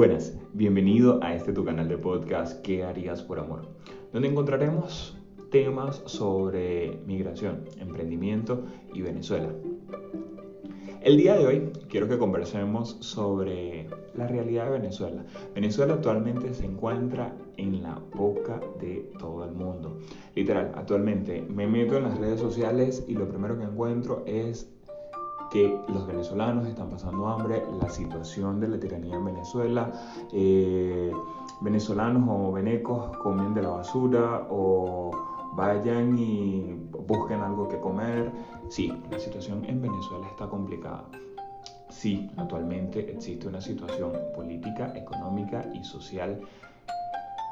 Buenas, bienvenido a este tu canal de podcast ¿Qué harías por amor? Donde encontraremos temas sobre migración, emprendimiento y Venezuela. El día de hoy quiero que conversemos sobre la realidad de Venezuela. Venezuela actualmente se encuentra en la boca de todo el mundo. Literal, actualmente me meto en las redes sociales y lo primero que encuentro es que los venezolanos están pasando hambre, la situación de la tiranía en Venezuela, eh, venezolanos o venecos comen de la basura o vayan y busquen algo que comer. Sí, la situación en Venezuela está complicada. Sí, actualmente existe una situación política, económica y social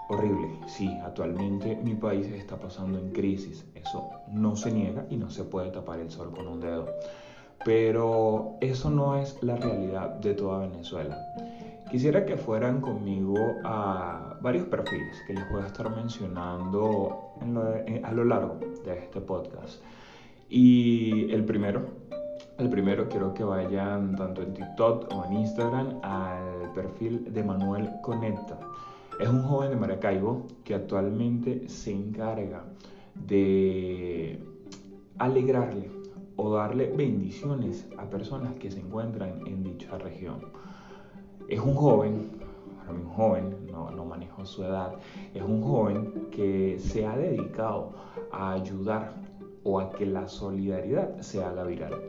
horrible. Sí, actualmente mi país está pasando en crisis. Eso no se niega y no se puede tapar el sol con un dedo. Pero eso no es la realidad de toda Venezuela. Quisiera que fueran conmigo a varios perfiles que les voy a estar mencionando eh, a lo largo de este podcast. Y el primero, el primero quiero que vayan tanto en TikTok o en Instagram al perfil de Manuel Conecta. Es un joven de Maracaibo que actualmente se encarga de alegrarle o darle bendiciones a personas que se encuentran en dicha región es un joven, para mí un joven, no, no manejo su edad, es un joven que se ha dedicado a ayudar o a que la solidaridad se haga viral.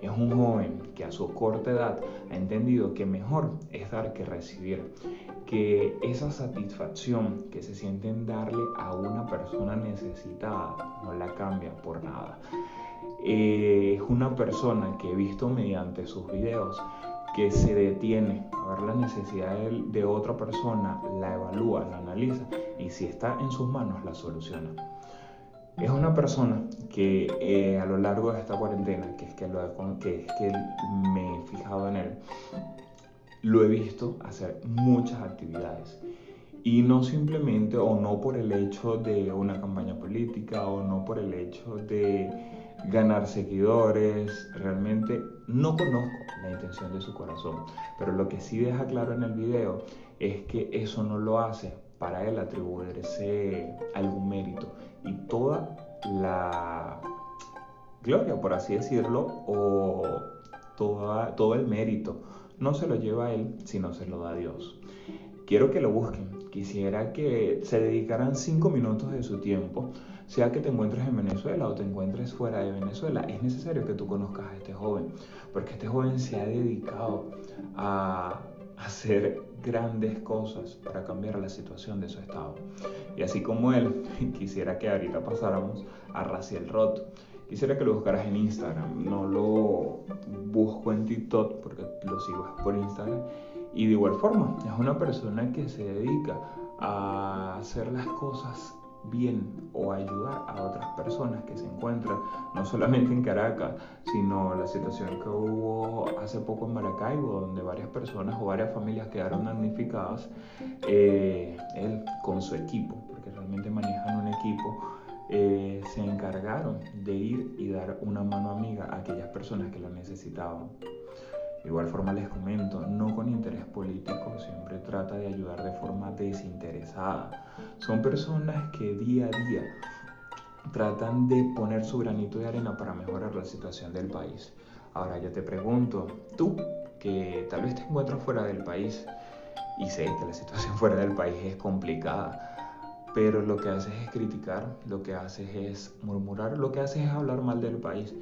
Es un joven que a su corta edad ha entendido que mejor es dar que recibir, que esa satisfacción que se siente en darle a una persona necesitada no la cambia por nada. Eh, es una persona que he visto mediante sus videos que se detiene a ver la necesidad de, otra persona, la evalúa, la analiza y si está en sus manos la soluciona. Es una persona que eh, a lo largo de esta cuarentena, que es que, lo, que es que me he fijado en él, lo he visto hacer muchas actividades. Y no simplemente o no por el hecho de una campaña política o no por el hecho de ganar seguidores, realmente no conozco la intención de su corazón, pero lo que sí deja claro en el video es que eso no lo hace para él atribuirse algún mérito y toda la gloria, por así decirlo, o toda, todo el mérito no se lo lleva a él, sino se lo da a Dios. Quiero que lo busquen. Quisiera que se dedicaran cinco minutos de su tiempo sea que te encuentres en Venezuela o te encuentres fuera de Venezuela, es necesario que tú conozcas a este joven, porque este joven se ha dedicado a hacer grandes cosas para cambiar la situación de su estado. Y así como él, quisiera que ahorita pasáramos a Raciel Roth. Quisiera que lo buscaras en Instagram, no lo busco en TikTok porque lo sigo por Instagram. Y de igual forma, es una persona que se dedica a hacer las cosas bien o ayudar a otras personas que se encuentran no solamente en Caracas, sino la situación que hubo hace poco en Maracaibo, donde varias personas o varias familias quedaron damnificadas, eh, él con su equipo, porque realmente manejan un equipo, eh, se encargaron de ir y dar una mano amiga a aquellas personas que lo necesitaban. De igual forma les comento, no con interés político, siempre trata de ayudar de forma desinteresada. Son personas que día a día tratan de poner su granito de arena para mejorar la situación del país. Ahora ya te pregunto, tú que tal vez te encuentras fuera del país y sé que la situación fuera del país es complicada, pero lo que haces es criticar, lo que haces es murmurar, lo que haces es hablar mal del país.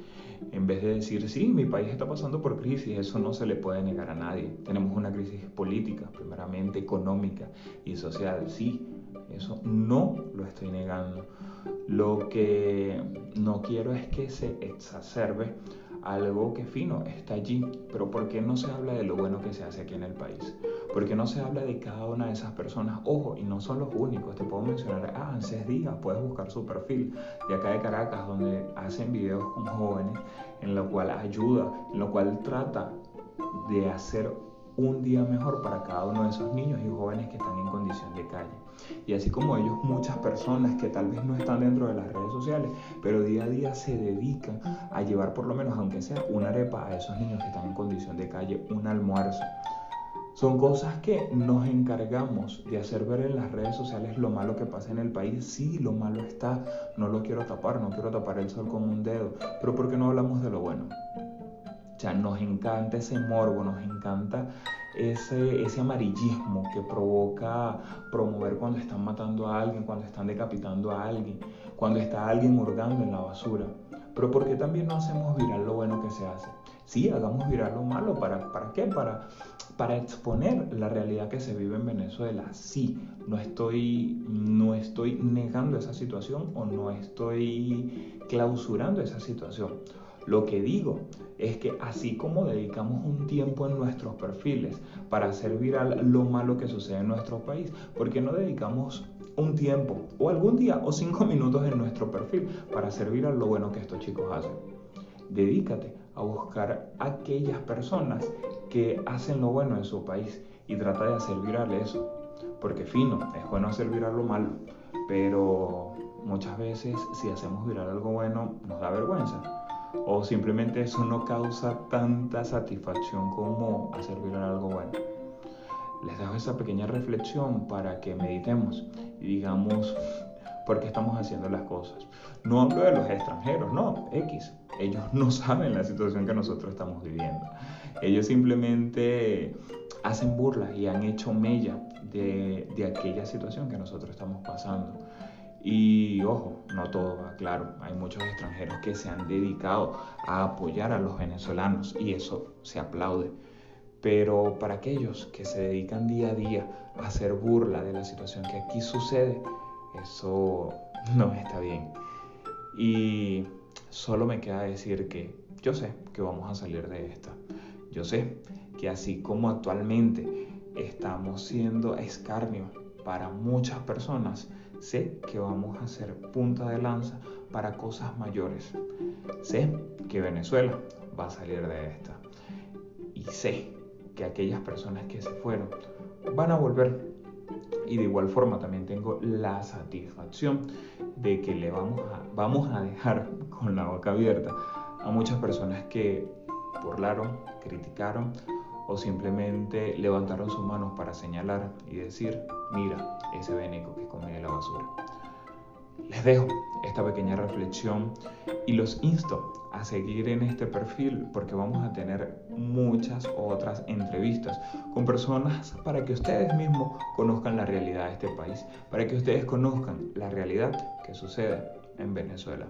En vez de decir, sí, mi país está pasando por crisis, eso no se le puede negar a nadie. Tenemos una crisis política, primeramente económica y social, sí, eso no lo estoy negando. Lo que no quiero es que se exacerbe algo que fino está allí, pero ¿por qué no se habla de lo bueno que se hace aquí en el país? ¿Por qué no se habla de cada una de esas personas? Ojo, y no son los únicos, te puedo mencionar a Anses Díaz, puedes buscar su perfil de acá de Caracas, donde hacen videos con jóvenes, en lo cual ayuda, en lo cual trata de hacer un día mejor para cada uno de esos niños y jóvenes que están en condición de calle. Y así como ellos, muchas personas que tal vez no están dentro de las redes sociales, pero día a día se dedican a llevar por lo menos, aunque sea una arepa a esos niños que están en condición de calle, un almuerzo. Son cosas que nos encargamos de hacer ver en las redes sociales lo malo que pasa en el país. Sí, lo malo está, no lo quiero tapar, no quiero tapar el sol con un dedo, pero ¿por qué no hablamos de lo bueno? O sea, nos encanta ese morbo, nos encanta ese, ese amarillismo que provoca promover cuando están matando a alguien, cuando están decapitando a alguien, cuando está alguien hurgando en la basura. Pero ¿por qué también no hacemos viral lo bueno que se hace? Sí, hagamos viral lo malo. ¿Para, para qué? Para, para exponer la realidad que se vive en Venezuela. Sí, no estoy, no estoy negando esa situación o no estoy clausurando esa situación. Lo que digo es que así como dedicamos un tiempo en nuestros perfiles para hacer viral lo malo que sucede en nuestro país, ¿por qué no dedicamos un tiempo o algún día o cinco minutos en nuestro perfil para hacer viral lo bueno que estos chicos hacen? Dedícate a buscar aquellas personas que hacen lo bueno en su país y trata de hacer viral eso. Porque fino, es bueno hacer viral lo malo, pero muchas veces si hacemos viral algo bueno nos da vergüenza. O simplemente eso no causa tanta satisfacción como hacer viral algo bueno. Les dejo esa pequeña reflexión para que meditemos y digamos por qué estamos haciendo las cosas. No hablo de los extranjeros, no, X ellos no saben la situación que nosotros estamos viviendo. Ellos simplemente hacen burlas y han hecho mella de, aquella situación que nosotros estamos pasando. Y ojo, no todo va claro. Hay muchos extranjeros que se han dedicado a apoyar a los venezolanos y eso se aplaude. Pero para aquellos que se dedican día a día a hacer burla de la situación que aquí sucede, eso no está bien. Y Solo me queda decir que yo sé que vamos a salir de esta. Yo sé que así como actualmente estamos siendo escarnio para muchas personas, sé que vamos a ser punta de lanza para cosas mayores. Sé que Venezuela va a salir de esta. Y sé que aquellas personas que se fueron van a volver y de igual forma también tengo la satisfacción de que le vamos a, vamos a dejar con la boca abierta a muchas personas que burlaron, criticaron o simplemente levantaron sus manos para señalar y decir, mira, ese veneco que come de la basura. Les dejo esta pequeña reflexión y los insto a seguir en este perfil porque vamos a tener muchas otras entrevistas con personas para que ustedes mismos conozcan la realidad de este país, para que ustedes conozcan la realidad que sucede en Venezuela.